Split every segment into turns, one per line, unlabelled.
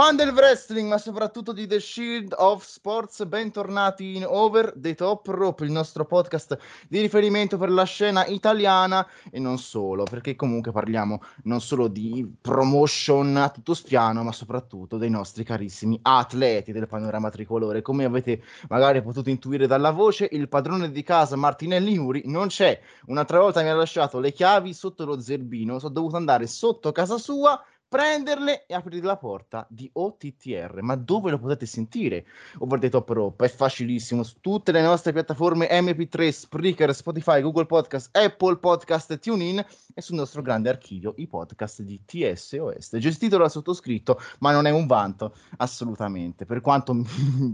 Fan del wrestling, ma soprattutto di The Shield of Sports, bentornati in Over the Top Rope, il nostro podcast di riferimento per la scena italiana e non solo, perché comunque parliamo non solo di promotion a tutto spiano, ma soprattutto dei nostri carissimi atleti del panorama tricolore. Come avete magari potuto intuire dalla voce, il padrone di casa Martinelli Muri non c'è. Un'altra volta mi ha lasciato le chiavi sotto lo zerbino, sono dovuto andare sotto casa sua prenderle e aprire la porta di OTTR. Ma dove lo potete sentire? Over the Top Rope è facilissimo su tutte le nostre piattaforme MP3, Spreaker, Spotify, Google Podcast, Apple Podcast, TuneIn e sul nostro grande archivio i podcast di TSOS. Gestito dal sottoscritto, ma non è un vanto assolutamente, per quanto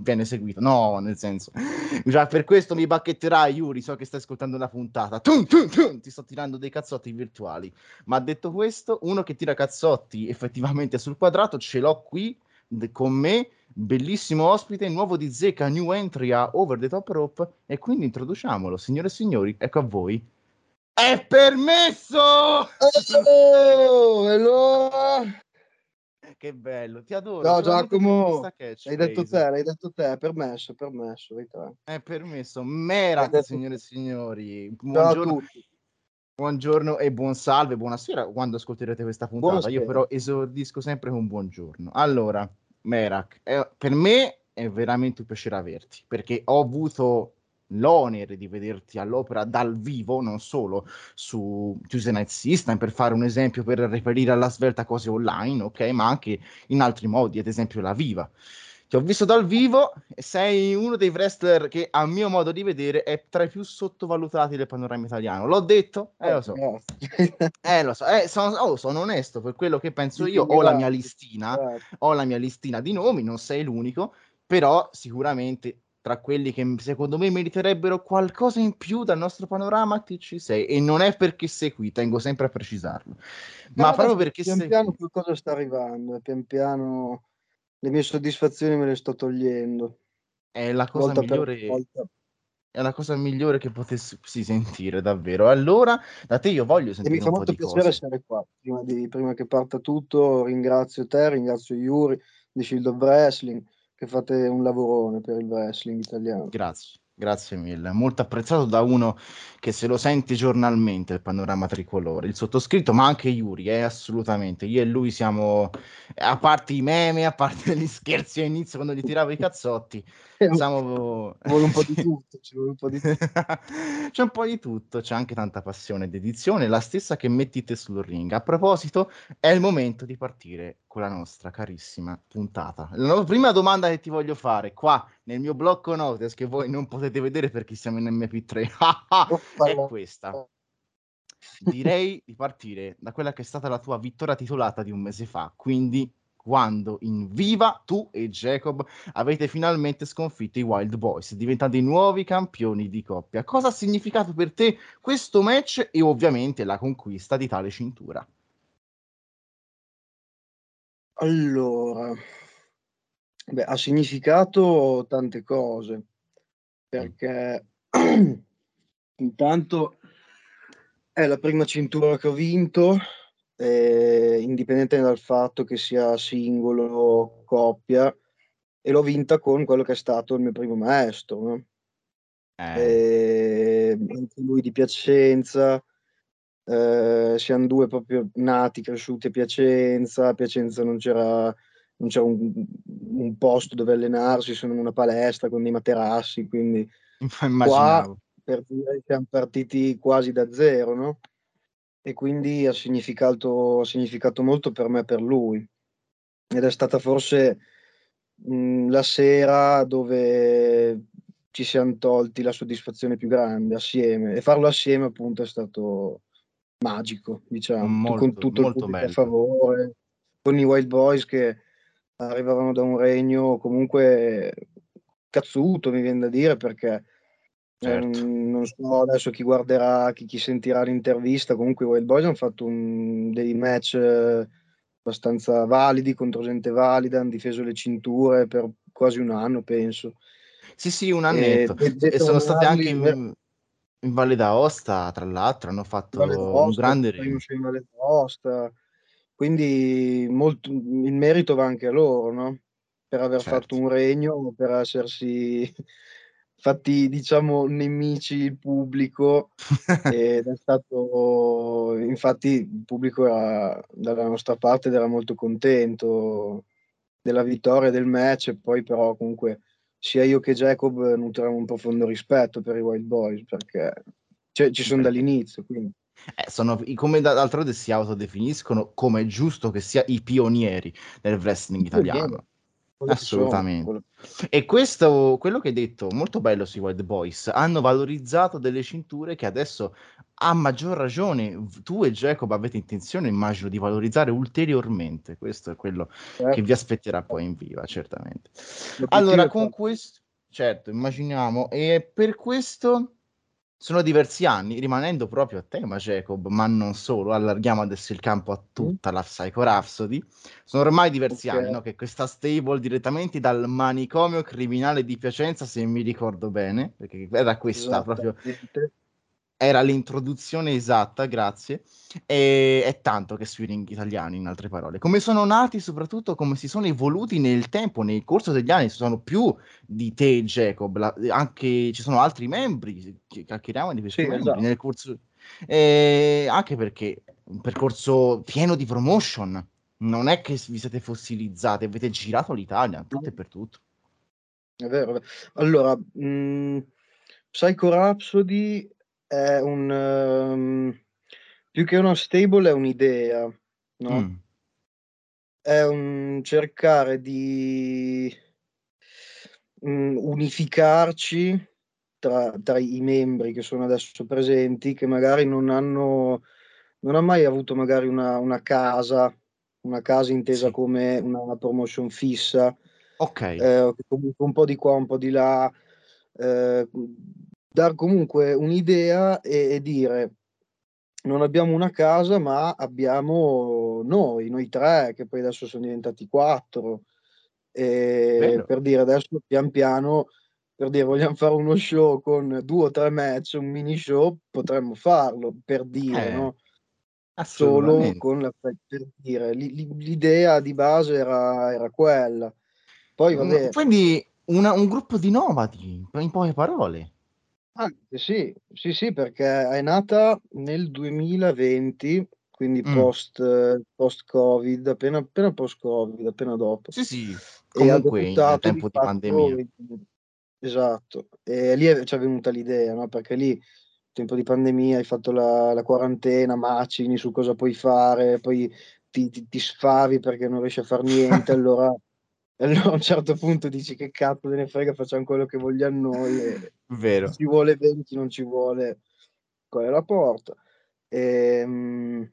viene seguito. No, nel senso, già per questo mi bacchetterai, Yuri, so che stai ascoltando una puntata. Tum, tum, tum, ti sto tirando dei cazzotti virtuali. Ma detto questo, uno che tira cazzotti effettivamente sul quadrato, ce l'ho qui d- con me, bellissimo ospite, nuovo di Zeka, new entry a Over the Top Rope e quindi introduciamolo, signore e signori, ecco a voi. È permesso!
Oh, hello.
Che bello, ti adoro.
Ciao Giacomo, l'hai detto te, l'hai detto te, permesso, permesso.
È permesso.
Hai detto
signore e signori.
Ciao a
Buongiorno,
tutti,
buongiorno e buon salve, buonasera quando ascolterete questa puntata. Io
buonasera.
però esordisco sempre con buongiorno. Allora, Merak, eh, per me è veramente un piacere averti, perché ho avuto l'onere di vederti all'opera dal vivo, non solo su Tuesday Night System, per fare un esempio, per riferire alla svelta cose online, ok? Ma anche in altri modi, ad esempio la Viva. Ti ho visto dal vivo e sei uno dei wrestler che, a mio modo di vedere, è tra i più sottovalutati del panorama italiano. L'ho detto? Eh, lo so.
grazie.
Eh, lo so. Eh, sono, oh, sono onesto per quello che penso io. Ho la mia listina, ho la mia listina di nomi, non sei l'unico, però sicuramente tra quelli che secondo me meriterebbero qualcosa in più dal nostro panorama ti ci sei e non è perché sei qui, tengo sempre a precisarlo, ma
No,
proprio perché
pian
sei
piano
qui.
qualcosa sta arrivando, pian piano le mie soddisfazioni me le sto togliendo,
È la cosa
volta
migliore, è la cosa migliore che potessi sentire davvero. Allora, da te io voglio
E mi
sentire
fa molto piacere
cose.
essere qua. Prima, di- prima che parta tutto, ringrazio te, ringrazio Yuri di Shield of Wrestling, che fate un lavorone per il wrestling italiano.
Grazie, grazie mille. Molto apprezzato da uno che se lo sente giornalmente il panorama tricolore, il sottoscritto, ma anche Yuri, eh, assolutamente. Io e lui siamo, a parte i meme, a parte gli scherzi all'inizio quando gli tiravo i cazzotti, siamo...
Vuole un po' di tutto, ci vuole un po' di tutto.
C'è un po' di tutto, c'è anche tanta passione ed edizione, la stessa che mettite sul ring. A proposito, è il momento di partire con la nostra carissima puntata. La no- prima domanda che ti voglio fare qua nel mio blocco notes che voi non potete vedere perché siamo in MP3 è questa. Direi di partire da quella che è stata la tua vittoria titolata di un mese fa, quindi quando in Viva tu e Jacob avete finalmente sconfitto i Wild Boys, diventando i nuovi campioni di coppia. Cosa ha significato per te questo match e ovviamente la conquista di tale cintura?
Allora, beh, ha significato tante cose, perché intanto è la prima cintura che ho vinto, eh, indipendente dal fatto che sia singolo o coppia, e l'ho vinta con quello che è stato il mio primo maestro, no?
Eh,
E anche lui di Piacenza, eh, siamo due proprio nati, cresciuti a Piacenza, a Piacenza non c'era non c'era un, un posto dove allenarsi, sono in una palestra con dei materassi, quindi qua per dire siamo partiti quasi da zero, no? E quindi ha significato, ha significato molto per me e per lui. Ed è stata forse mh, la sera dove ci siamo tolti la soddisfazione più grande assieme e farlo assieme appunto è stato magico, diciamo, tu- con
Molto,
tutto il
molto
pubblico a favore, con i Wild Boys che arrivavano da un regno comunque cazzuto, mi viene da dire, perché
Certo.
ehm, non so adesso chi guarderà, chi, chi sentirà l'intervista, comunque i Wild Boys hanno fatto un- dei match eh, abbastanza validi contro gente valida, hanno difeso le cinture per quasi un anno, penso.
Sì, sì, un annetto.
e
E sono state anche in, in Valle d'Aosta, tra l'altro, hanno fatto un grande
primo in Valle d'Aosta, quindi molto, il merito va anche a loro, no? Per aver
Certo.
fatto un regno, per essersi fatti, diciamo, nemici il pubblico ed è stato, infatti, il pubblico era dalla nostra parte ed era molto contento della vittoria del match, e poi però comunque sia io che Jacob nutriamo un profondo rispetto per i Wild Boys perché cioè, ci sono dall'inizio, quindi
Eh, sono come da d'altronde si autodefiniscono, come è giusto che sia, i pionieri del wrestling italiano.
che
Assolutamente. E questo quello che hai detto, molto bello sui Wild Boys, hanno valorizzato delle cinture che adesso, a maggior ragione, tu e Jacob avete intenzione, immagino, di valorizzare ulteriormente. Questo è quello che
Certo.
vi aspetterà poi in Viva, certamente. Allora con
quello.
ques certo, immaginiamo. E per questo sono diversi anni, rimanendo proprio a tema Jacob, ma non solo, allarghiamo adesso il campo a
Mh.
tutta la Psycho Rhapsody. Sono ormai diversi anni,
Okay.
no, che questa stable direttamente dal manicomio criminale di Piacenza, se mi ricordo bene, perché era questa proprio
Esattamente.
Era l'introduzione esatta, grazie. Ehm, è tanto che sui ring italiani, in altre parole. Come sono nati, soprattutto come si sono evoluti nel tempo, nel corso degli anni, ci sono più di te e Jacob, la anche ci sono altri membri, chi chiacchieriamo di questi
Sì,
membri
esatto.
nel corso ehm, anche perché un percorso pieno di promotion. Non è che vi siete fossilizzati, avete girato l'Italia, tutto e per tutto.
È vero, è ve allora, mhmm, Psycho Rhapsody è un mhmm, più che una stable è un'idea, no,
Mh.
è un cercare di mhmm, unificarci tra tra i membri che sono adesso presenti, che magari non hanno non han mai avuto magari una una casa, una casa intesa
Sì.
come una una promotion fissa,
Okay.
ehm, comunque un po' di qua, un po' di là, ehm, mhmm, dar comunque un'idea e e dire: "Non abbiamo una casa, ma abbiamo noi, noi 3", che poi adesso son diventati 4. Ehm,
Bello.
per dire adesso pian piano, per dire vogliam fare uno show con 2 o 3 match, un mini show, potremmo farlo, per dire,
Eh,
no, solo con la per dire, l'i l'i l'idea di base era era quella. Poi
Mhmm,
vabbè
quindi una un gruppo di nomadi, in poche parole.
Anche sì, sì, sì, perché è nata nel 2020, quindi
Mh.
post post-Covid, appena appena post-Covid, appena dopo.
Sì, sì,
E ha
comunque in
debuttato di
tempo di
fatto
pandemia.
in esatto. E lì è c'è venuta l'idea, no, perché lì, tempo di pandemia, hai fatto la la quarantena, macini su cosa puoi fare, poi ti ti ti sfavi perché non riesci a far niente, allora e allora a un certo punto dici: "Che cazzo me ne frega, facciam quello che vogliam noi e
Vero.
ci vuole bene, chi non ci vuole quella è la porta". Ehm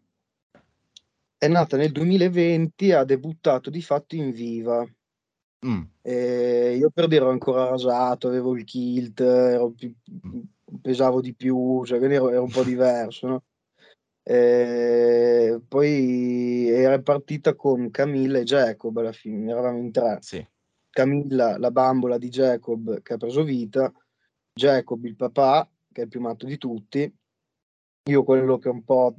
è nata nel 2020, ha debuttato di fatto in Viva.
Mh.
Ehm, io per dire ero ancora rasato, avevo il kilt, ero più
Mh.
mhmm, pesavo di più, cioè ero ero un po' diverso, no, ehm, poi era partita con Camilla e Jacob alla fine, eravamo in 3.
Sì.
Camilla, la bambola di Jacob che ha preso vita, Jacob il papà, che è il più matto di tutti, io quello che è un po'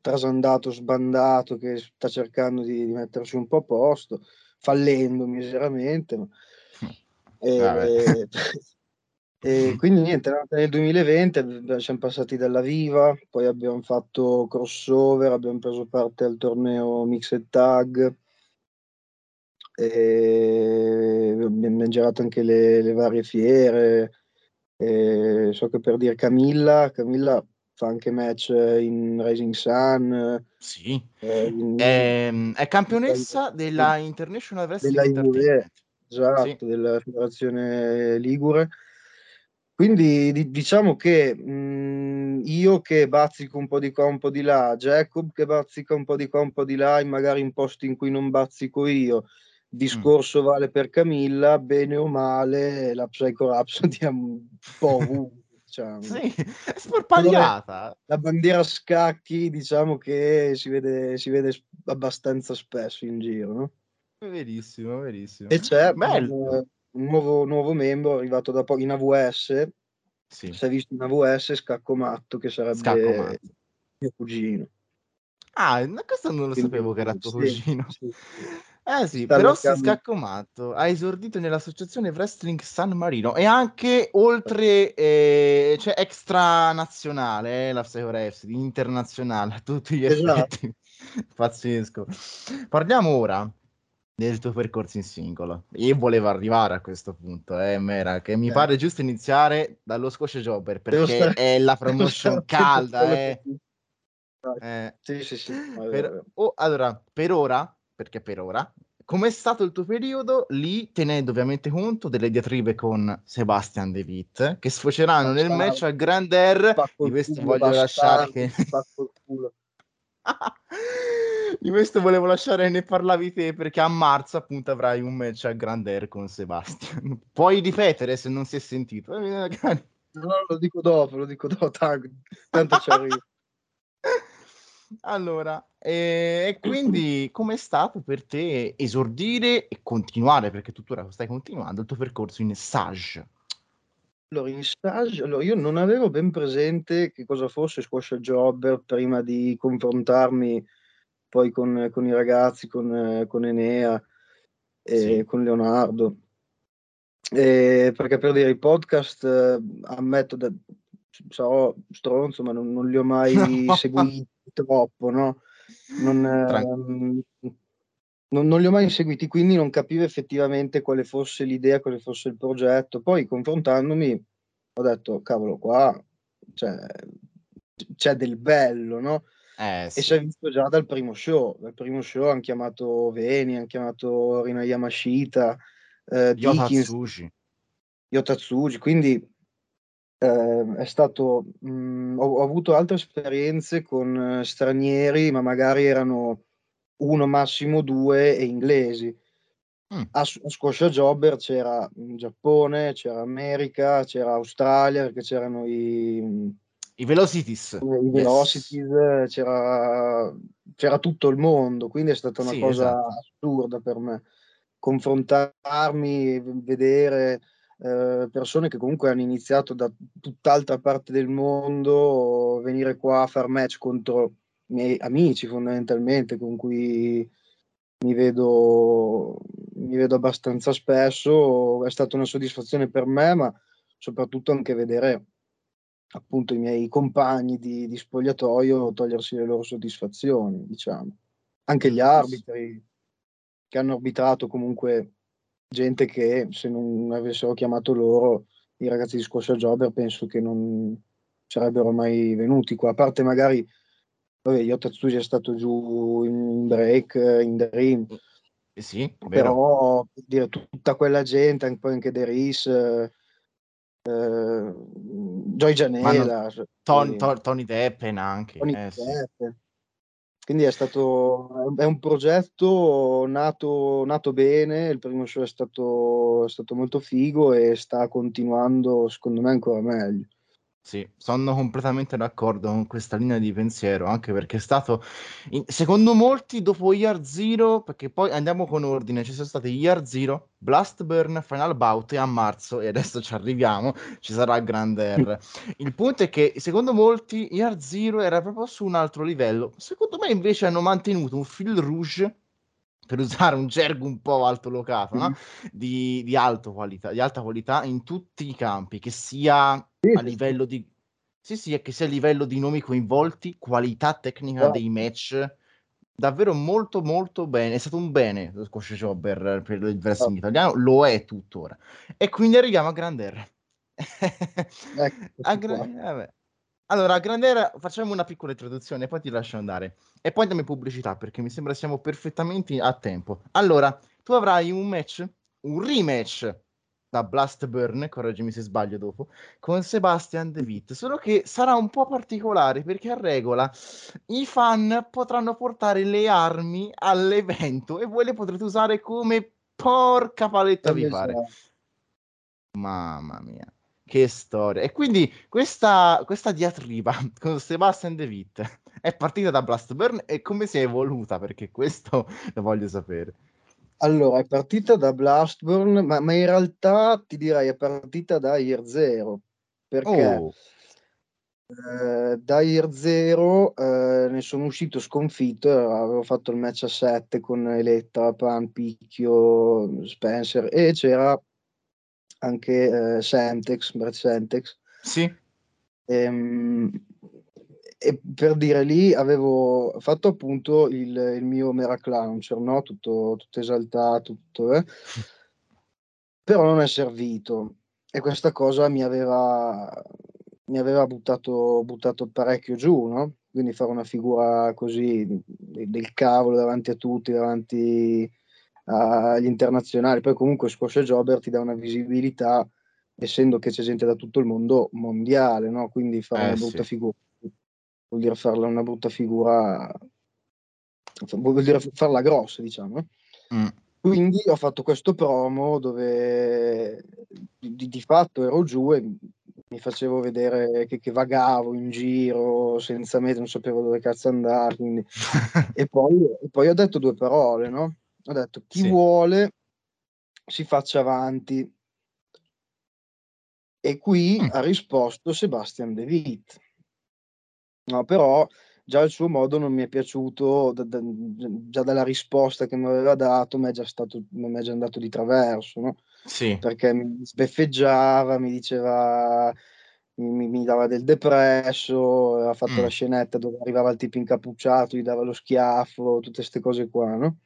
trasandato, sbandato, che sta cercando di di mettersi un po' a posto, fallendo miseramente, ma
Vabbè.
E quindi niente, è nel 2020, ab siam passati dalla Viva, poi abbiam fatto crossover, abbiam preso parte al torneo Mixed Tag. Ehm, abbiam girato anche le le varie fiere, ehm, so che per dire Camilla Camilla fa anche match in Rising Sun,
Sì,
ehm, in
ehm, è campionessa della International Wrestling
della
Entertainment. Sì.
esatto, della federazione ligure. Quindi di diciamo che, mhmm, io che bazzico un po' di qua, un po' di là, Jacob che bazzica un po' di qua, un po' di là, in magari in posti in cui non bazzico io,
Mh.
discorso vale per Camilla, bene o male la Psycho Rhapsody è un po' ovunque, diciamo.
Sì, è
Colore
sparpagliata.
la bandiera a scacchi diciamo che si vede si vede s abbastanza spesso in giro, no?
Verissimo, verissimo.
E c'è
Bello.
Un nuovo nuovo membro arrivato da po in AWS,
Sì.
s'è visto in AWS Scacco Matto, che
Scacco
sarebbe
Matto.
mio cugino.
Ah, questo non lo
Quindi,
sapevo che era tuo cugino.
sì, sì.
Eh sì,
Sta
però si
allargando-
scaccomatto. Ha esordito nell'associazione Wrestling San Marino e anche oltre, eh, cioè extra nazionale, eh, la Psycho di internazionale a tutti gli
Esatto.
effetti. Pazzesco. Parliamo ora del tuo percorso in singolo. Io volevo arrivare a questo punto, eh, Mera, che mi
Eh.
pare giusto iniziare dallo Squash Jobber perché
stare-
è la promotion calda, eh. Eh,
Sì, sì, sì.
per, oh, allora, per ora, perché per ora, com'è stato il tuo periodo lì, tenendo ovviamente conto delle diatribe con Sebastian De Witt, che sfoceranno nel
Bastava.
match al Grand Air, di questo voglio lasciare
bastardi,
che... Di questo volevo lasciare ne parlavi te perché a marzo appunto avrai un match al Grand Air con Sebastian. Puoi ripetere se non si è sentito. Eh.
No, lo dico dopo, lo dico dopo, tanto, tanto ci arrivo.
Allora, eh, e quindi com'è stato per te esordire e continuare, perché tuttora stai continuando, il tuo percorso in Sage?
Allora, in stage, allora, io non avevo ben presente che cosa fosse Squash Jobber prima di confrontarmi poi con, con i ragazzi, con, con Enea e
Sì.
con Leonardo. Eh, perché per dire i podcast, eh, ammetto, da, sarò stronzo, ma non, non li ho mai seguiti troppo, no? Non, ehm, non, non li ho mai seguiti, quindi non capivo effettivamente quale fosse l'idea, quale fosse il progetto. Poi confrontandomi ho detto, cavolo, qua cioè, c'è del bello, no?
Eh,
E
sì.
si è visto già dal primo show. Dal primo show hanno chiamato Veni, hanno chiamato Rina Yamashita, eh,
Yota
Dickens,
Tsuji.
Yotatsuji, quindi eh, è stato, mh, ho, ho avuto altre esperienze con eh, stranieri, ma magari erano uno, massimo due e inglesi.
Mm.
A, a Squash Jobber c'era in Giappone, c'era America, c'era Australia, perché c'erano i,
I Velocities.
i
Yes.
Velocities, c'era, c'era tutto il moto, quindi è stata una
Sì,
cosa
esatto.
assurda per me. Confrontarmi, vedere eh, persone che comunque hanno iniziato da tutt'altra parte del mondo, venire qua a far match contro i miei amici fondamentalmente, con cui mi vedo, mi vedo abbastanza spesso, è stata una soddisfazione per me, ma soprattutto anche vedere appunto i miei compagni di, di spogliatoio togliersi le loro soddisfazioni, diciamo. Anche gli arbitri che hanno arbitrato comunque gente che se non avessero chiamato loro, i ragazzi di Squash Jobber, penso che non sarebbero mai venuti qua. A parte magari, vabbè, Yotatsuji è stato giù in break, in Dream,
Eh Sì, vero.
però per dire, tutta quella gente, anche poi anche Deris, eh, Joy Janela, cioè,
Ton-
sì,
To- Tony Deppen anche.
Tony
eh, sì.
Depp. Quindi è stato è un progetto nato, nato bene, il primo show è stato, è stato molto figo e sta continuando secondo me ancora meglio.
Sì, sono completamente d'accordo con questa linea di pensiero, anche perché è stato, in- secondo molti, dopo Year Zero, perché poi andiamo con ordine, ci sono stati Year Zero, Blastburn, Final Bout e a marzo, e adesso ci arriviamo, ci sarà il Grand Air. Il punto è che, secondo molti, Year Zero era proprio su un altro livello. Secondo me, invece, hanno mantenuto un fil rouge, per usare un gergo un po' altolocato, no? di, di, alto qualità, di alta qualità in tutti i campi, che sia
Sì,
a
sì,
livello di sì, sì, che sia a livello di nomi coinvolti, qualità tecnica
Esatto.
dei match, davvero molto molto bene. È stato un bene lo squash jobber per il wrestling
Esatto.
italiano, lo è tuttora. E quindi arriviamo a Grand Air.
Eccoci
a. Gra-. Allora, a Grand Air facciamo una piccola introduzione, poi ti lascio andare. E poi dammi pubblicità, perché mi sembra siamo perfettamente a tempo. Allora, tu avrai un match, un rematch da Blastburn, correggimi se sbaglio dopo, con Sebastian De Witt, solo che sarà un po' particolare perché a regola i fan potranno portare le armi all'evento e voi le potrete usare come porca paletta vi pare. Mamma mia, che storia. E quindi questa, questa diatriba con Sebastian De Witt è partita da Blastburn e come si è evoluta? Perché questo lo voglio sapere.
Allora, è partita da Blastburn, ma, ma in realtà ti direi è partita da Year Zero, perché
Oh,
Eh, da Year Zero eh, ne sono uscito sconfitto, avevo fatto il match a 7 con Elettra, Pan, Picchio, Spencer e c'era anche eh, Sentex, Brett Sentex.
Sì.
Ehm, e per dire lì avevo fatto appunto il, il mio Miracle Launcher, no? tutto, tutto esaltato, tutto, eh? però non è servito e questa cosa mi aveva, mi aveva buttato, buttato parecchio giù, no? quindi fare una figura così del cavolo davanti a tutti, davanti agli internazionali, poi comunque Squash Jobber ti dà una visibilità essendo che c'è gente da tutto il mondo mondiale, no? quindi fare eh, una brutta sì. figura vuol dire farla una brutta figura, vuol dire farla grossa, diciamo. Mm. Quindi ho fatto questo promo dove di, di, fatto ero giù e mi facevo vedere che, che, vagavo in giro senza meta, non sapevo dove cazzo andare. Quindi... e, poi, e, poi, ho detto due parole, no? Ho detto chi sì. vuole si faccia avanti. E qui mm. ha risposto Sebastian De Witt. No, però già il suo modo non mi è piaciuto, da, da, già dalla risposta che mi aveva dato mi è già, stato, mi è già andato di traverso, no?
Sì.
Perché mi sbeffeggiava, mi diceva, mi, mi dava del depresso, aveva fatto mm. la scenetta dove arrivava il tipo incappucciato, gli dava lo schiaffo, tutte queste cose qua, no?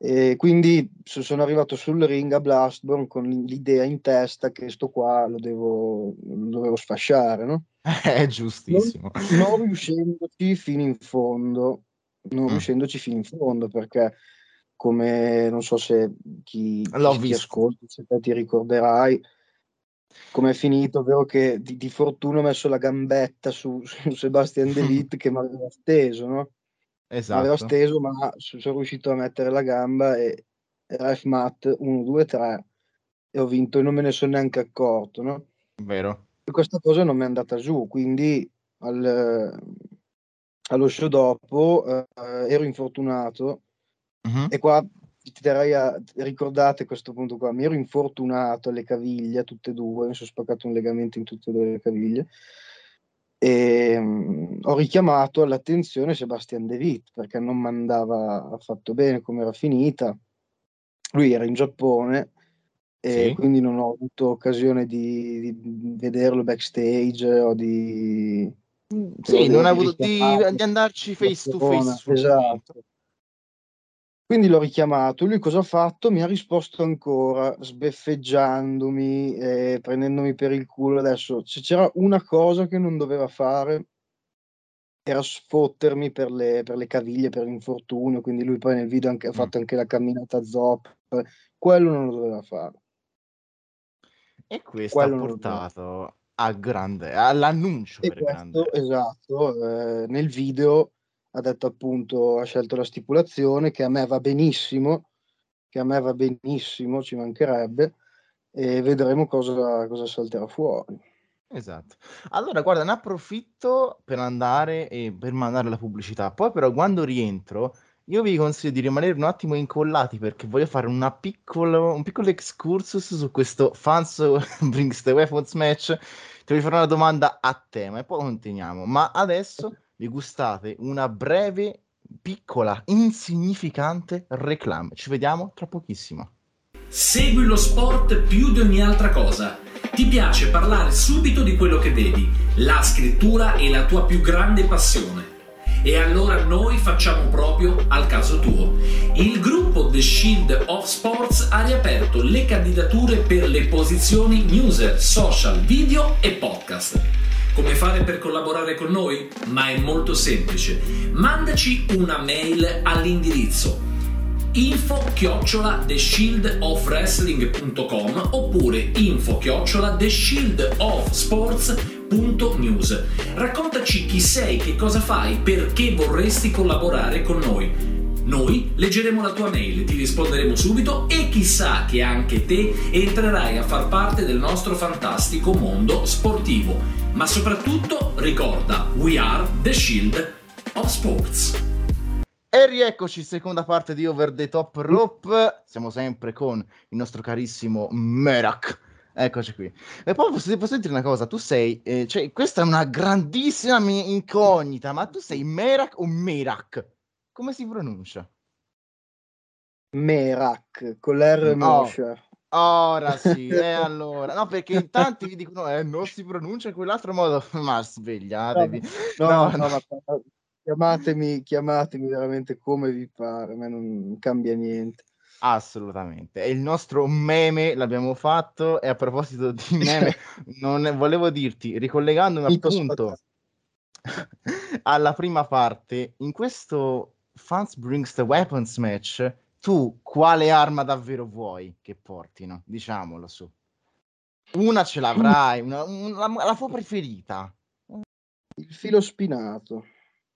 E quindi sono arrivato sul ring a Blastborn con l'idea in testa che sto qua lo devo, lo dovevo sfasciare, no?
È giustissimo.
Non, non riuscendoci fino in fondo, non mm. riuscendoci fino in fondo perché come non so se chi, chi ti ascolta, se te ti ricorderai, come è finito, ovvero che di, di, fortuna ho messo la gambetta su, su Sebastian Delit che mi aveva steso, no?
Esatto.
Avevo steso, ma sono riuscito a mettere la gamba e ref mat 1, 2, 3 e ho vinto e non me ne sono neanche accorto, no?
Vero.
E questa cosa non mi è andata giù, quindi al, allo show dopo eh, ero infortunato uh-huh. e qua ti terrei a ricordate questo punto qua, mi ero infortunato alle caviglie, tutte e due, mi sono spaccato un legamento in tutte e due le caviglie e um, ho richiamato all'attenzione Sebastian De Witt perché non mi andava affatto bene come era finita. Lui era in Giappone e sì. quindi non ho avuto occasione di, di vederlo backstage o di...
Sì, non hai avuto di, di, andarci face to face.
Esatto. Quindi l'ho richiamato, lui cosa ha fatto? Mi ha risposto ancora, sbeffeggiandomi, eh, prendendomi per il culo. Adesso, se c'era una cosa che non doveva fare, era sfottermi per le, per le caviglie, per l'infortunio, quindi lui poi nel video anche, ha mm. fatto anche la camminata zop, quello non lo doveva fare.
E questo quello ha portato a grande, all'annuncio
e
per questo, grande.
Esatto, eh, nel video ha detto appunto, ha scelto la stipulazione che a me va benissimo, che a me va benissimo, ci mancherebbe, e vedremo cosa, cosa salterà fuori.
Esatto. Allora, guarda, ne approfitto per andare e per mandare la pubblicità. Poi, però, quando rientro, io vi consiglio di rimanere un attimo incollati perché voglio fare piccolo, un piccolo excursus su questo Fans Brings the Weapons match. Ti voglio fare una domanda a tema e poi continuiamo. Ma adesso vi gustate una breve, piccola, insignificante reclame. Ci vediamo tra pochissimo.
Segui lo sport più di ogni altra cosa. Ti piace parlare subito di quello che vedi. La scrittura è la tua più grande passione. E allora noi facciamo proprio al caso tuo. Il gruppo The Shield of Sports ha riaperto le candidature per le posizioni newser, social, video e podcast. Come fare per collaborare con noi? Ma è molto semplice. Mandaci una mail all'indirizzo info chiocciola theshieldofwrestling.com oppure info chiocciola theshieldofsports.news Raccontaci chi sei, che cosa fai, perché vorresti collaborare con noi. Noi leggeremo la tua mail, ti risponderemo subito e chissà che anche te entrerai a far parte del nostro fantastico mondo sportivo. Ma soprattutto ricorda, we are the shield of sports.
E rieccoci, seconda parte di Over the Top Rope. Siamo sempre con il nostro carissimo Merak. Eccoci qui. E poi posso, posso dire una cosa, tu sei, eh, cioè, questa è una grandissima incognita, ma tu sei Merak o Merak? Come si pronuncia?
Merak, con l'R
Oh.
moscia.
Ora sì, e allora, no, perché in tanti vi dicono, eh, non si pronuncia in quell'altro modo, ma svegliatevi.
No,
No,
no,
no.
ma chiamatemi, chiamatemi veramente come vi pare, a me non cambia niente.
Assolutamente. E il nostro meme l'abbiamo fatto e a proposito di meme, non volevo dirti, ricollegandomi
Mito
appunto alla prima parte, in questo Fans Brings the Weapons match, tu quale arma davvero vuoi che portino? Diciamolo su. Una ce l'avrai, una, una- la tua preferita.
Il filo spinato.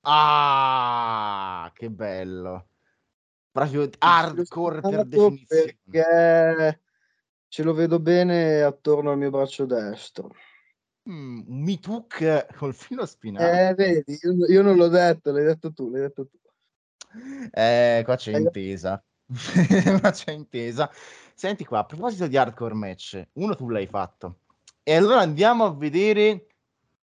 Ah, che bello. Proprio hardcore per definizione.
Perché ce lo vedo bene attorno al mio braccio destro.
Mm, Mituk col filo spinato.
Eh, vedi, io, io non l'ho detto, l'hai detto tu, l'hai detto tu.
Eh, qua c'è intesa. Qua c'è intesa. Senti qua, a proposito di hardcore match, uno tu l'hai fatto. E allora andiamo a vedere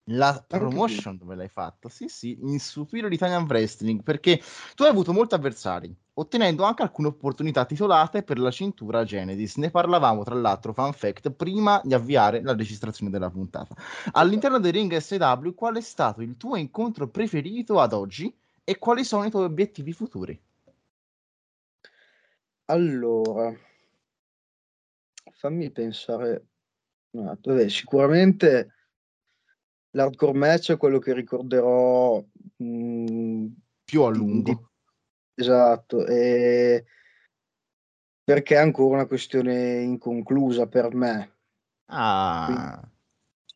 la promotion dove l'hai fatto. Sì, sì, in Superior Italian Wrestling, perché tu hai avuto molti avversari, ottenendo anche alcune opportunità titolate per la cintura Genesis. Ne parlavamo, tra l'altro, fun fact, prima di avviare la registrazione della puntata. All'interno dei ring SW, qual è stato il tuo incontro preferito ad oggi e quali sono i tuoi obiettivi futuri?
Allora, fammi pensare un attimo. Sicuramente l'hardcore match è quello che ricorderò mh,
Più a lungo.
di- esatto, e perché è ancora una questione inconclusa per me.
Ah,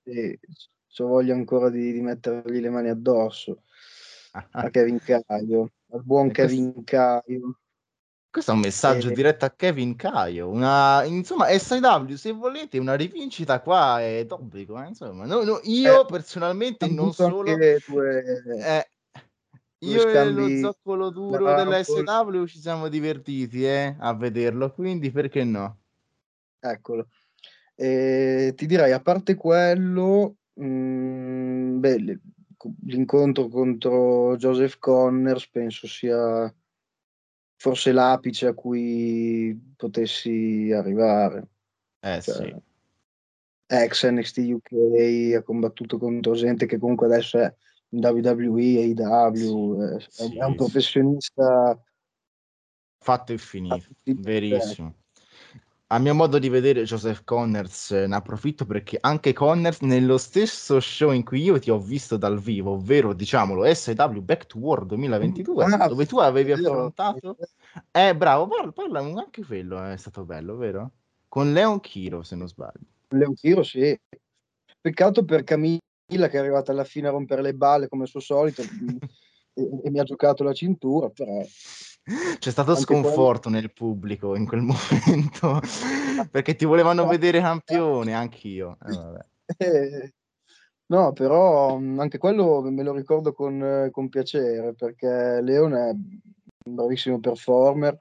E ho voglia ancora di, di mettergli le mani addosso a Kevin Caio, al buon
E questo-
Kevin Caio.
Questo è un messaggio
Eh,
diretto a Kevin Caio. Una, insomma, SW, se volete, una rivincita qua è d'obbligo. eh, Insomma, No, no, io
Eh,
personalmente non solo.
due,
eh, io e lo
scambi
zoccolo duro
da
della. SW ci siamo divertiti eh, a vederlo, quindi perché no?
Eccolo. E ti direi, a parte quello, mh, beh, l- l'incontro contro Joseph Connors penso sia forse l'apice a cui potessi arrivare.
Eh
Cioè,
sì,
ex NXT UK, ha combattuto contro gente che comunque adesso è in WWE, AEW, è,
Sì,
è un
sì.
professionista
fatto e finito,
gli
verissimo. A mio modo di vedere, Joseph Connors eh, ne approfitto perché anche Connors, nello stesso show in cui io ti ho visto dal vivo, ovvero diciamolo SW Back to War 2022,
Ah,
dove tu avevi affrontato. Eh, bravo, parla, parla, anche quello è stato bello, vero? Con Leon Kiro, se non sbaglio.
Leon Chiro, sì. Peccato per Camilla che è arrivata alla fine a rompere le balle come al suo solito e, e mi ha giocato la cintura, però
C'è stato
Anche
sconforto nel pubblico in quel momento perché ti volevano vedere campione, anch'io. Eh,
no, però anche quello me lo ricordo con, eh, con piacere perché Leon è un bravissimo performer.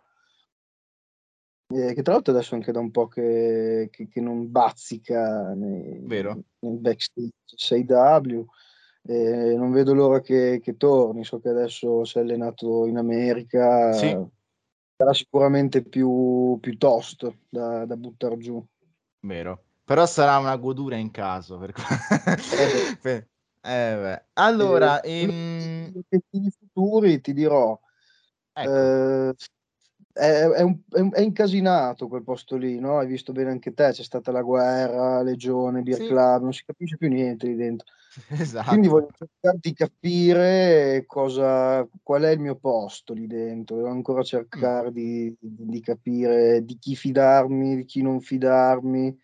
eh, che tra l'altro adesso anche da un po' che, che- che non bazzica nei, nel backstage 6W. Eh, non vedo l'ora che, che torni. So che adesso si è allenato in America.
Sì.
Sarà sicuramente più, più tosto da, da buttare giù.
Vero. Però sarà una godura in caso. Per... eh, beh. Allora,
Eh,
ehm,
futuri ti dirò.
ecco,
Eh, è, è un- è un- è incasinato quel posto lì, no? Hai visto bene anche te, c'è stata la guerra, Legione, Beer
Sì.
Club, non si capisce più niente lì dentro.
esatto.
Quindi voglio cercare di capire cosa, qual è il mio posto lì dentro. Devo ancora cercare di, di capire di chi fidarmi, di chi non fidarmi,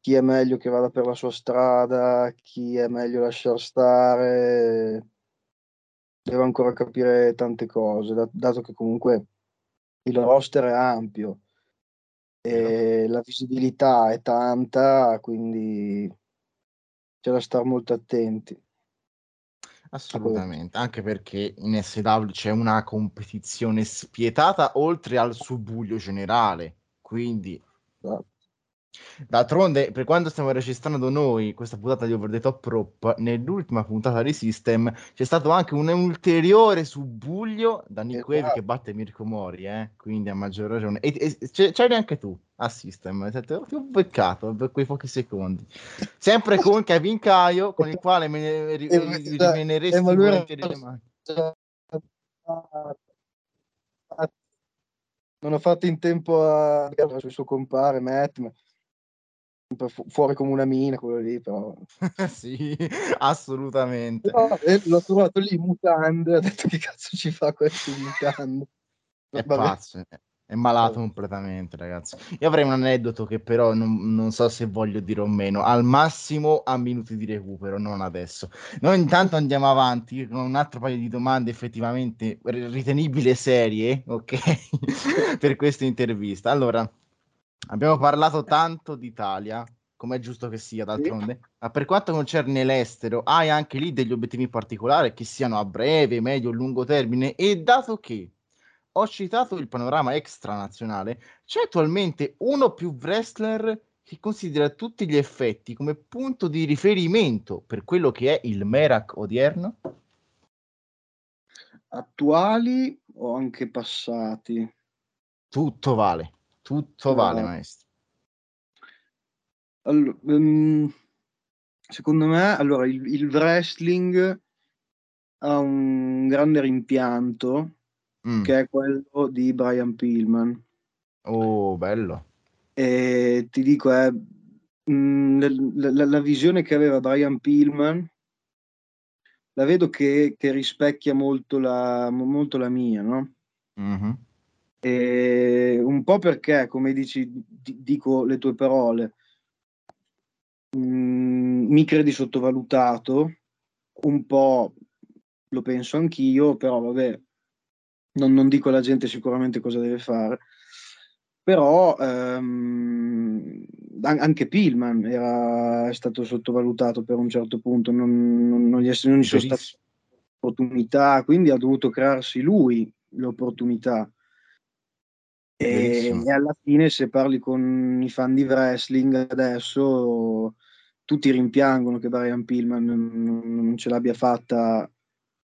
chi è meglio che vada per la sua strada, chi è meglio lasciar stare. Devo ancora capire tante cose, dat- dato che comunque il roster è ampio e la visibilità è tanta, quindi c'è da stare molto attenti.
Assolutamente, anche perché in SW c'è una competizione spietata oltre al subbuglio generale, quindi
Esatto.
D'altronde, per quando stiamo registrando noi questa puntata di Over the Top Rope, nell'ultima puntata di System c'è stato anche un ulteriore subbuglio da Nick Wave
Esatto.
che batte Mirko Mori, eh? quindi a maggior ragione. E, e c'eri anche tu a System, ti ho beccato per quei pochi secondi. Sempre con Kevin Caio, con il quale me ne ri-
eh,
rimeneresti
eh,
volentieri le mani.
Non ho fatto in tempo a sul suo compare Matt, ma fu- fuori come una mina quello lì, però.
sì, assolutamente.
Però, eh, l'ho trovato lì in mutande, ho detto che cazzo ci fa questo in mutande.
È
Vabbè.
pazzo, è- è malato completamente, ragazzi. Io avrei un aneddoto che però non, non so se voglio dire o meno, al massimo a minuti di recupero, non adesso. Noi intanto andiamo avanti con un altro paio di domande effettivamente ri- ritenibili e serie, ok? per questa intervista. Allora, abbiamo parlato tanto d'Italia, come è giusto che sia d'altronde, ma per quanto concerne l'estero, hai anche lì degli obiettivi particolari che siano a breve, medio, lungo termine e dato che ho citato il panorama extranazionale, c'è attualmente uno o più wrestler che considera tutti gli effetti come punto di riferimento per quello che è il Merak odierno?
Attuali o anche passati?
Tutto vale, tutto vale, maestro.
Allo- ehm, secondo me, allora, il, il wrestling ha un grande rimpianto
Mm.
che è quello di Brian Pillman.
Oh, bello.
E ti dico, è, mm, la, la- la visione che aveva Brian Pillman la vedo che, che rispecchia molto la, molto la mia, no?
Mhm.
E un po' perché, come dici, di- dico le tue parole, mm, mi credi sottovalutato, un po' lo penso anch'io, però vabbè, non, non dico alla gente sicuramente cosa deve fare. Però ehm, an- anche Pillman era, è stato sottovalutato per un certo punto, non, non, non gli, è- non gli sono state opportunità, quindi ha dovuto crearsi lui le opportunità. E, e alla fine, se parli con i fan di wrestling adesso, tutti rimpiangono che Brian Pillman non, non ce l'abbia fatta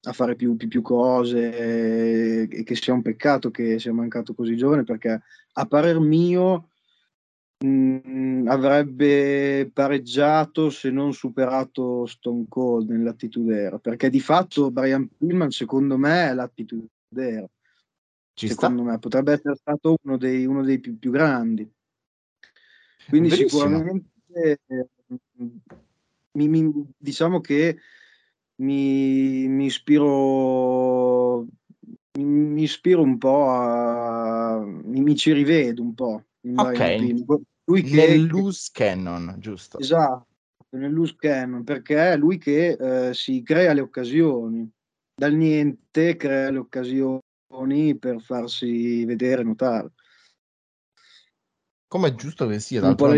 a fare più, più- più cose e, e che sia un peccato che sia mancato così giovane perché a parer mio mh, avrebbe pareggiato se non superato Stone Cold nell'attitude era perché di fatto Brian Pillman secondo me è l'attitude era
Ci sta?
secondo me potrebbe essere stato uno dei, uno dei più, più grandi quindi
Verissimo.
sicuramente eh, mi- mi- diciamo che mi, mi ispiro mi, mi ispiro un po' a mi, ci rivedo un po' in
Ok.
Lui che,
Nel loose cannon, giusto?
esatto nel loose cannon perché è lui che eh, si crea le occasioni dal niente crea le occasioni per farsi vedere notare
Come è giusto che sia,
un po'.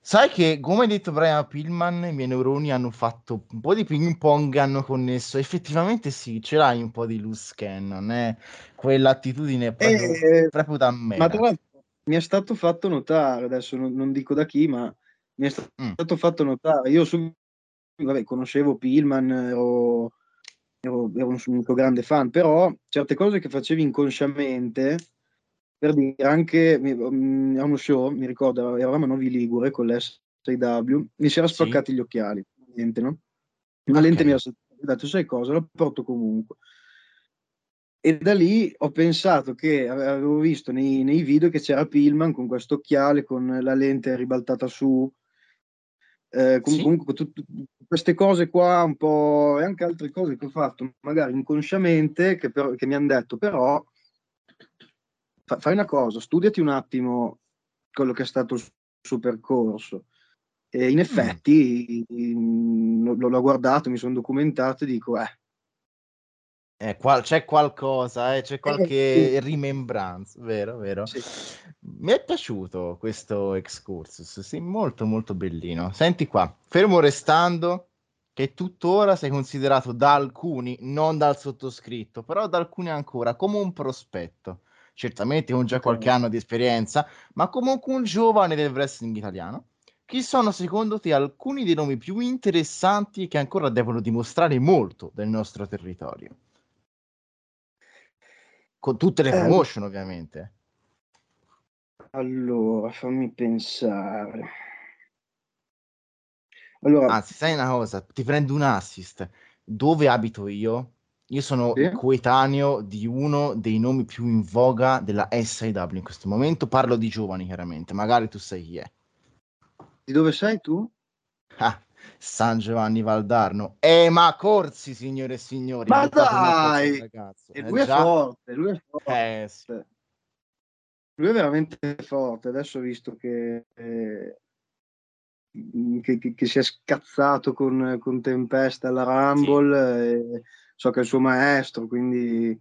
Sai che, come hai detto Brian Pillman, i miei neuroni hanno fatto un po' di ping pong, hanno connesso. Effettivamente sì, ce l'hai un po' di loose cannon, eh? Quell'attitudine è proprio,
Eh,
proprio da
Ma
mera.
tra l'altro mi è stato fatto notare, adesso non, non dico da chi, ma mi è
Mm.
stato fatto notare. Io subito, vabbè, conoscevo Pillman, ero, ero, ero un suo grande fan, però certe cose che facevi inconsciamente, per dire anche mm, a uno show, mi ricordo, eravamo a Novi Ligure con l'SW, mi si era
Sì.
spaccati gli occhiali, niente, no? Una lente
Ok.
mi ha detto, sai cosa, la porto comunque. E da lì ho pensato che ave- avevo visto nei, nei video che c'era Pillman con questo occhiale, con la lente ribaltata su, eh, com-
Sì.
comunque tut- queste cose qua un po' e anche altre cose che ho fatto magari inconsciamente che, però- che mi hanno detto però fa- fai una cosa, studiati un attimo quello che è stato il suo percorso. E in effetti mm, l'ho, l'ho guardato, mi sono documentato e dico, eh,
Eh, qual- c'è qualcosa, eh, c'è qualche
sì.
rimembranza, vero, vero?
sì.
Mi è piaciuto questo excursus, sì, molto molto bellino. Senti qua, fermo restando che tuttora sei considerato da alcuni, non dal sottoscritto, però da alcuni ancora, come un prospetto. certamente con già qualche anno di esperienza, ma comunque un giovane del wrestling italiano. Chi sono secondo te alcuni dei nomi più interessanti che ancora devono dimostrare molto del nostro territorio? Con tutte le
Eh.
promotion, ovviamente.
Allora, fammi pensare. Allora,
Anzi, sai una cosa, ti prendo un assist. Dove abito io? Io sono
Sì.
coetaneo di uno dei nomi più in voga della SIW in questo momento. Parlo di giovani, chiaramente. Magari tu sai chi è.
di dove sei tu?
Ah, San Giovanni Valdarno. Eh, ma Corsi, signore e signori.
Ma dai!
ragazzo.
E
Eh,
lui è
già?
forte, lui è forte.
Eh, sì.
Lui è veramente forte. Adesso ho visto che, eh, che, che- che si è scazzato con, con Tempesta alla Rumble. e so che è il suo maestro, quindi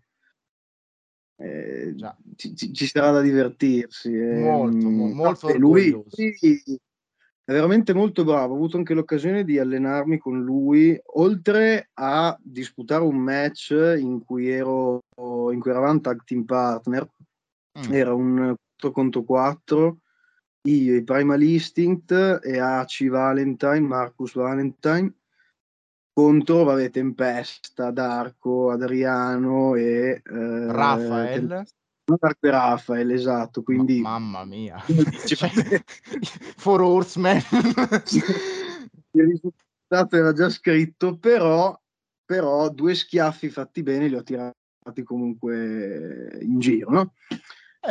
eh, ci, ci- sarà da divertirsi.
Molto, mo-
mm,
molto
lui, lui è veramente molto bravo. Ho avuto anche l'occasione di allenarmi con lui, oltre a disputare un match in cui ero in cui eravamo tag team partner.
Mm.
Era un 4 contro 4 io, i Primal Instinct e AC Valentine, Marcus Valentine contro, vabbè, Tempesta, Darko, Adriano e eh,
Rafael.
Darko e Rafael, esatto, quindi
Ma- mamma mia. Cioè. Four Horsemen.
il risultato era già scritto, però, però due schiaffi fatti bene li ho tirati comunque in giro, no?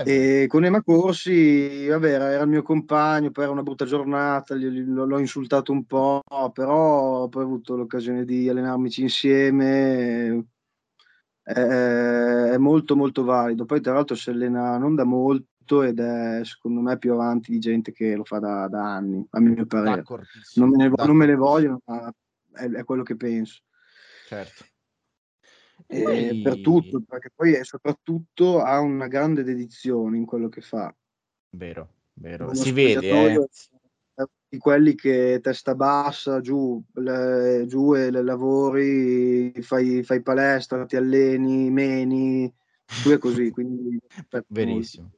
Eh,
E con Ema Corsi, vabbè, era, il mio compagno, poi era una brutta giornata, gli- gli- l'ho, l'ho insultato un po', però poi ho avuto l'occasione di allenarmici insieme. È, molto molto valido. Poi, tra l'altro, si allena non da molto ed è secondo me più avanti di gente che lo fa da, da anni, a mio parere. Non me ne, non me ne vogliono, ma è, è quello che penso.
Certo. Poi-
per tutto, perché poi soprattutto ha una grande dedizione in quello che fa.
Vero, vero.
Uno
Si vede, eh.
Di quelli che testa bassa, giù, le- giù e le lavori, fai, fai palestra, ti alleni, meni, tu è così, quindi
Verissimo.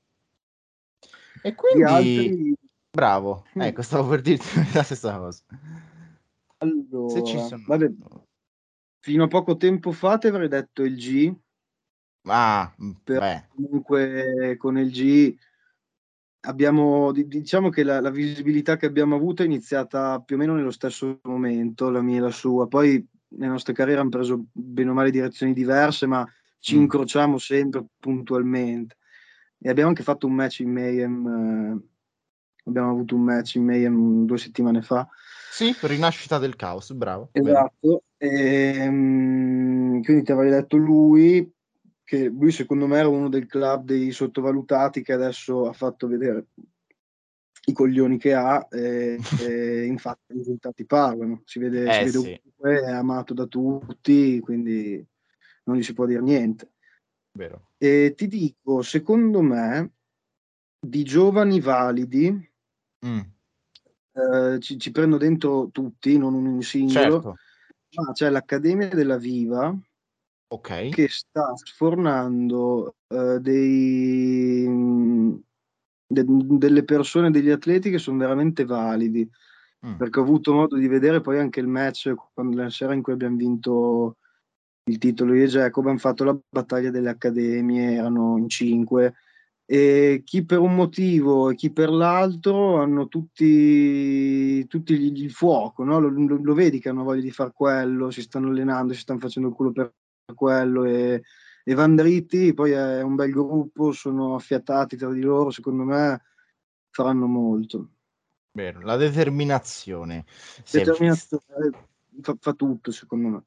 E quindi,
altri,
bravo.
Mm.
Ecco, stavo per dirti la stessa cosa. Se ci
allora,
sono...
vabbè, fino a poco tempo fa ti avrei detto il G,
Ah,
comunque con il G abbiamo, di- diciamo che la, la visibilità che abbiamo avuto è iniziata più o meno nello stesso momento, la mia e la sua. Poi le nostre carriere hanno preso bene o male direzioni diverse, ma ci
Mm.
incrociamo sempre puntualmente. E abbiamo anche fatto un match in Mayhem, eh, abbiamo avuto un match in Mayhem due settimane fa.
sì, rinascita del caos, bravo.
Esatto, Ehm, quindi ti avrei detto lui, che lui secondo me era uno del club dei sottovalutati che adesso ha fatto vedere i coglioni che ha e, e infatti i risultati parlano, si vede, si
Eh,
vede
sì.
è amato da tutti, quindi non gli si può dire niente.
Vero.
E ti dico, secondo me, di giovani validi,
Mm,
eh, ci, ci prendo dentro tutti, non un singolo,
certo.
ma c'è l'Accademia della Viva,
Ok.
che sta sfornando eh, dei, mh, de- delle persone, degli atleti che sono veramente validi,
Mm,
perché ho avuto modo di vedere poi anche il match quando, la sera in cui abbiamo vinto il titolo io e Jacob, abbiamo fatto la battaglia delle accademie, erano in cinque, e chi per un motivo e chi per l'altro hanno tutti, tutti il, il fuoco, no? lo, lo- lo vedi che hanno voglia di fare quello, si stanno allenando, si stanno facendo il culo per quello e, e van dritti, poi è un bel gruppo, sono affiatati tra di loro, secondo me faranno molto.
vero. La determinazione.
Determinazione fa, fa tutto, secondo me.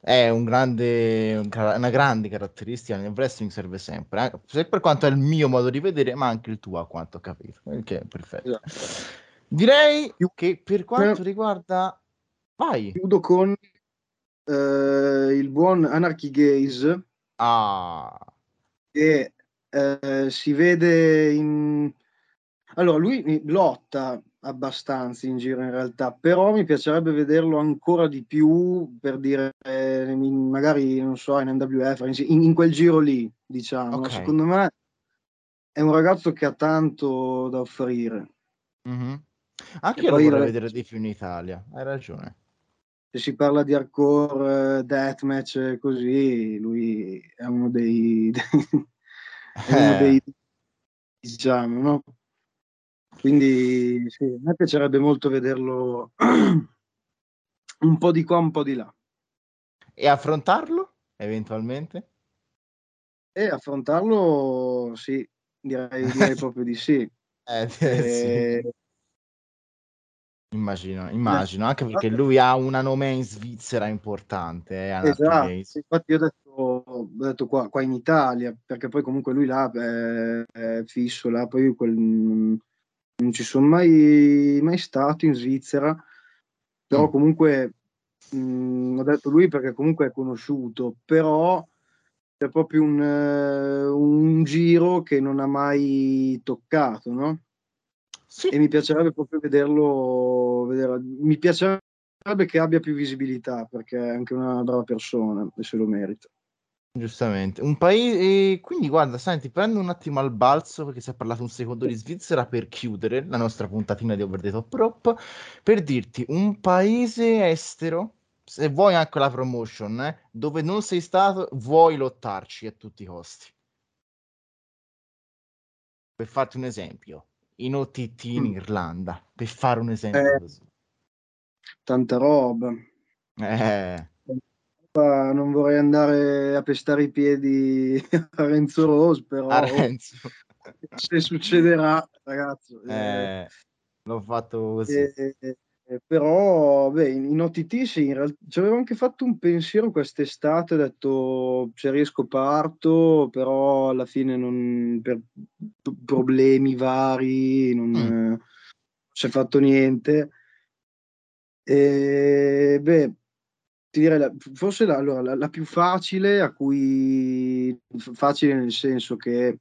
È un grande, una grande caratteristica nel wrestling serve sempre, eh. Se per quanto è il mio modo di vedere, ma anche il tuo, a quanto ho capito. Che è perfetto.
Esatto.
Direi che per quanto
Eh.
riguarda... Vai!
Chiudo con eh, il buon Anarchy Gaze
Ah,
che eh, si vede in... Allora, lui lotta abbastanza in giro in realtà, però mi piacerebbe vederlo ancora di più per dire, eh, magari, non so, in NWF, in, in quel giro lì, diciamo. Okay. Secondo me è un ragazzo che ha tanto da offrire.
Mm-hmm. Anche io lo vorrei vedere di più in Italia, hai ragione.
Se si parla di hardcore, uh, deathmatch, così, lui è uno dei... è uno dei diciamo, no? Quindi sì, a me piacerebbe molto vederlo un po' di qua, un po' di là.
E affrontarlo eventualmente?
E affrontarlo, sì, direi, direi proprio di sì.
Eh, e... sì. Immagino, immagino, anche perché lui ha una nome in Svizzera importante. Eh,
esatto, infatti io ho detto, ho detto qua, qua, in Italia, perché poi comunque lui là è, è fisso, là, poi quel, non ci sono mai, mai stato in Svizzera, però mm. comunque mh, mm, ho detto lui perché comunque è conosciuto, però è proprio un, uh, un giro che non ha mai toccato, no? Sì. E mi piacerebbe proprio vederlo, vederlo, mi piacerebbe che abbia più visibilità perché è anche una brava persona e se lo merita.
Giustamente, un paese. Quindi, guarda, senti, prendo un attimo al balzo perché si è parlato un secondo di Svizzera per chiudere la nostra puntatina di Over the Top Prop. Per dirti un paese estero, se vuoi anche la promotion, eh, dove non sei stato, vuoi lottarci a tutti i costi. Per farti un esempio, in OTT in mm. Irlanda, per fare un esempio
eh. Tanta roba.
Eh
non vorrei andare a pestare i piedi a Renzo Rose, però
a Renzo.
se succederà, ragazzo.
Eh, eh, l'ho fatto così.
Eh, eh, però, beh, in, in OTT sì, in realtà ci avevo anche fatto un pensiero quest'estate, ho detto se riesco parto, però alla fine non, per problemi vari non mm. si è fatto niente. E, beh, ti direi la, forse la, allora, la, la, più facile, a cui facile nel senso che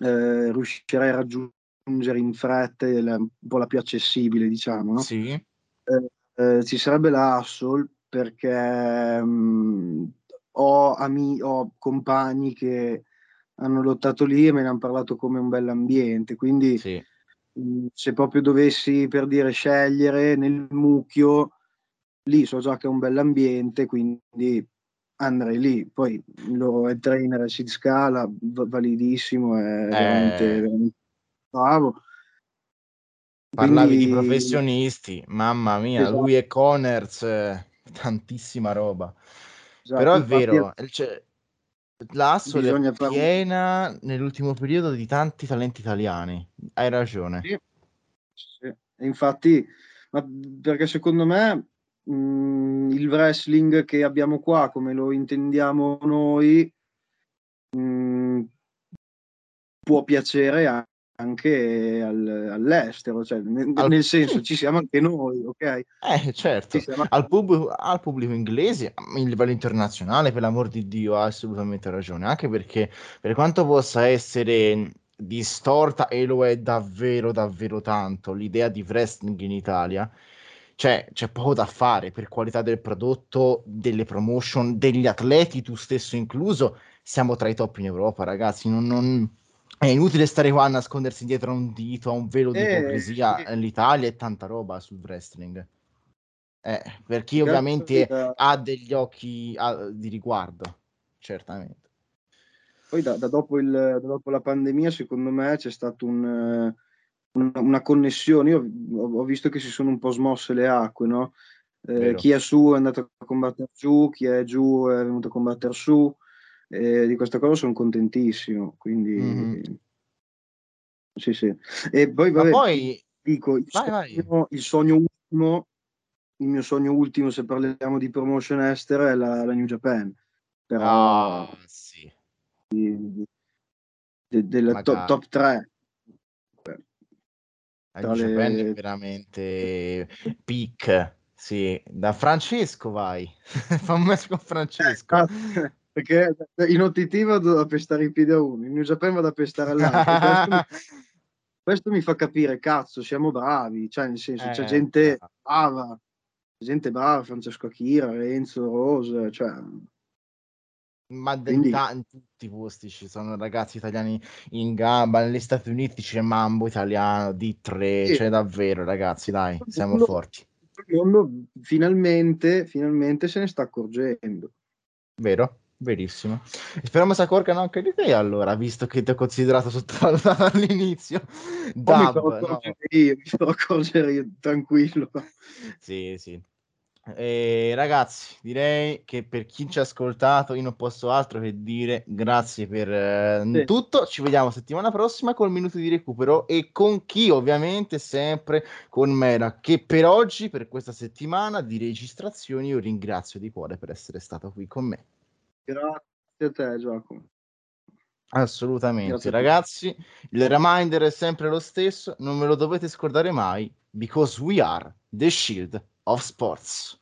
eh, riuscirei a raggiungere in fretta, la, un po' la più accessibile, diciamo, no?
Sì.
Eh, eh, ci sarebbe la Hassel perché mh, mm, ho, ami- ho compagni che hanno lottato lì e me ne hanno parlato come un bell'ambiente, quindi sì. mh, mm, se proprio dovessi per dire scegliere nel mucchio lì so già che è un bell'ambiente, quindi andrei lì. Poi il loro head trainer è Sid Scala, validissimo, è eh... veramente, veramente, bravo.
Parlavi quindi... di professionisti, mamma mia, esatto. lui e Connors, eh, tantissima roba. Esatto, Però è vero, è... cioè, l'Asso è piena nell'ultimo periodo di tanti talenti italiani, hai ragione.
Sì, sì. Infatti, ma perché secondo me mh, mm, il wrestling che abbiamo qua, come lo intendiamo noi, mh, mm, può piacere anche al, all'estero, cioè, nel, al, nel senso sì. ci siamo anche noi, ok?
Eh, certo, al, pub, al, pubblico inglese, a livello internazionale, per l'amor di Dio, ha assolutamente ragione, anche perché per quanto possa essere distorta, e lo è davvero, davvero tanto, l'idea di wrestling in Italia, cioè, c'è poco da fare per qualità del prodotto, delle promotion, degli atleti, tu stesso incluso. Siamo tra i top in Europa, ragazzi. Non, non... È inutile stare qua a nascondersi dietro a un dito, a un velo di eh, ipocrisia. Sì. L'Italia è tanta roba sul wrestling. Eh, per chi ovviamente ha degli occhi a, di riguardo, certamente.
Poi da, da, dopo il, da, dopo la pandemia, secondo me, c'è stato un una, una connessione. Io ho, visto che si sono un po' smosse le acque, no? Eh, chi è su è andato a combattere giù, chi è giù è venuto a combattere su. Eh, di questa cosa sono contentissimo. Quindi, mm-hmm. sì, sì. E poi, vabbè,
poi...
dico il, vai, sogno, vai. il sogno ultimo. Il mio sogno ultimo, se parliamo di promotion estera, è la, la New Japan. Però,
oh, sì.
di, de, della top, top 3
tra le... veramente peak. Sì, da Francesco vai. Fa un match con Francesco.
Ah, perché in OTT vado a pestare i piedi a uno, in New Japan vado a pestare all'altro. questo mi fa capire, cazzo, siamo bravi, cioè nel senso c'è
Eh,
gente brava, c'è gente brava, Francesco Achira, Renzo, Rose, cioè
Ma da-
Quindi-
in, tutti i posti ci sono ragazzi italiani in gamba. Negli Stati Uniti c'è Mambo italiano, D3.
Sì.
C'è davvero, ragazzi, dai, siamo
Uno-
forti.
il mondo finalmente, finalmente se ne sta accorgendo.
Vero? Verissimo. Speriamo si accorgano anche di te allora, visto che ti ho considerato sottovalutato all'inizio.
Poi mi
Dab,
farò
no.
io, mi farò accorgere io, tranquillo.
Sì, sì. E ragazzi, direi che per chi ci ha ascoltato, io non posso altro che dire grazie per eh,
Sì.
tutto. Ci vediamo settimana prossima col minuto di recupero e con chi, ovviamente, sempre con Mera. Che per oggi, per questa settimana di registrazioni, io ringrazio di cuore per essere stato qui con me.
Grazie a te, Giacomo.
Assolutamente,
Grazie
ragazzi. Il reminder è sempre lo stesso, non me lo dovete scordare mai, because we are the shield of sports.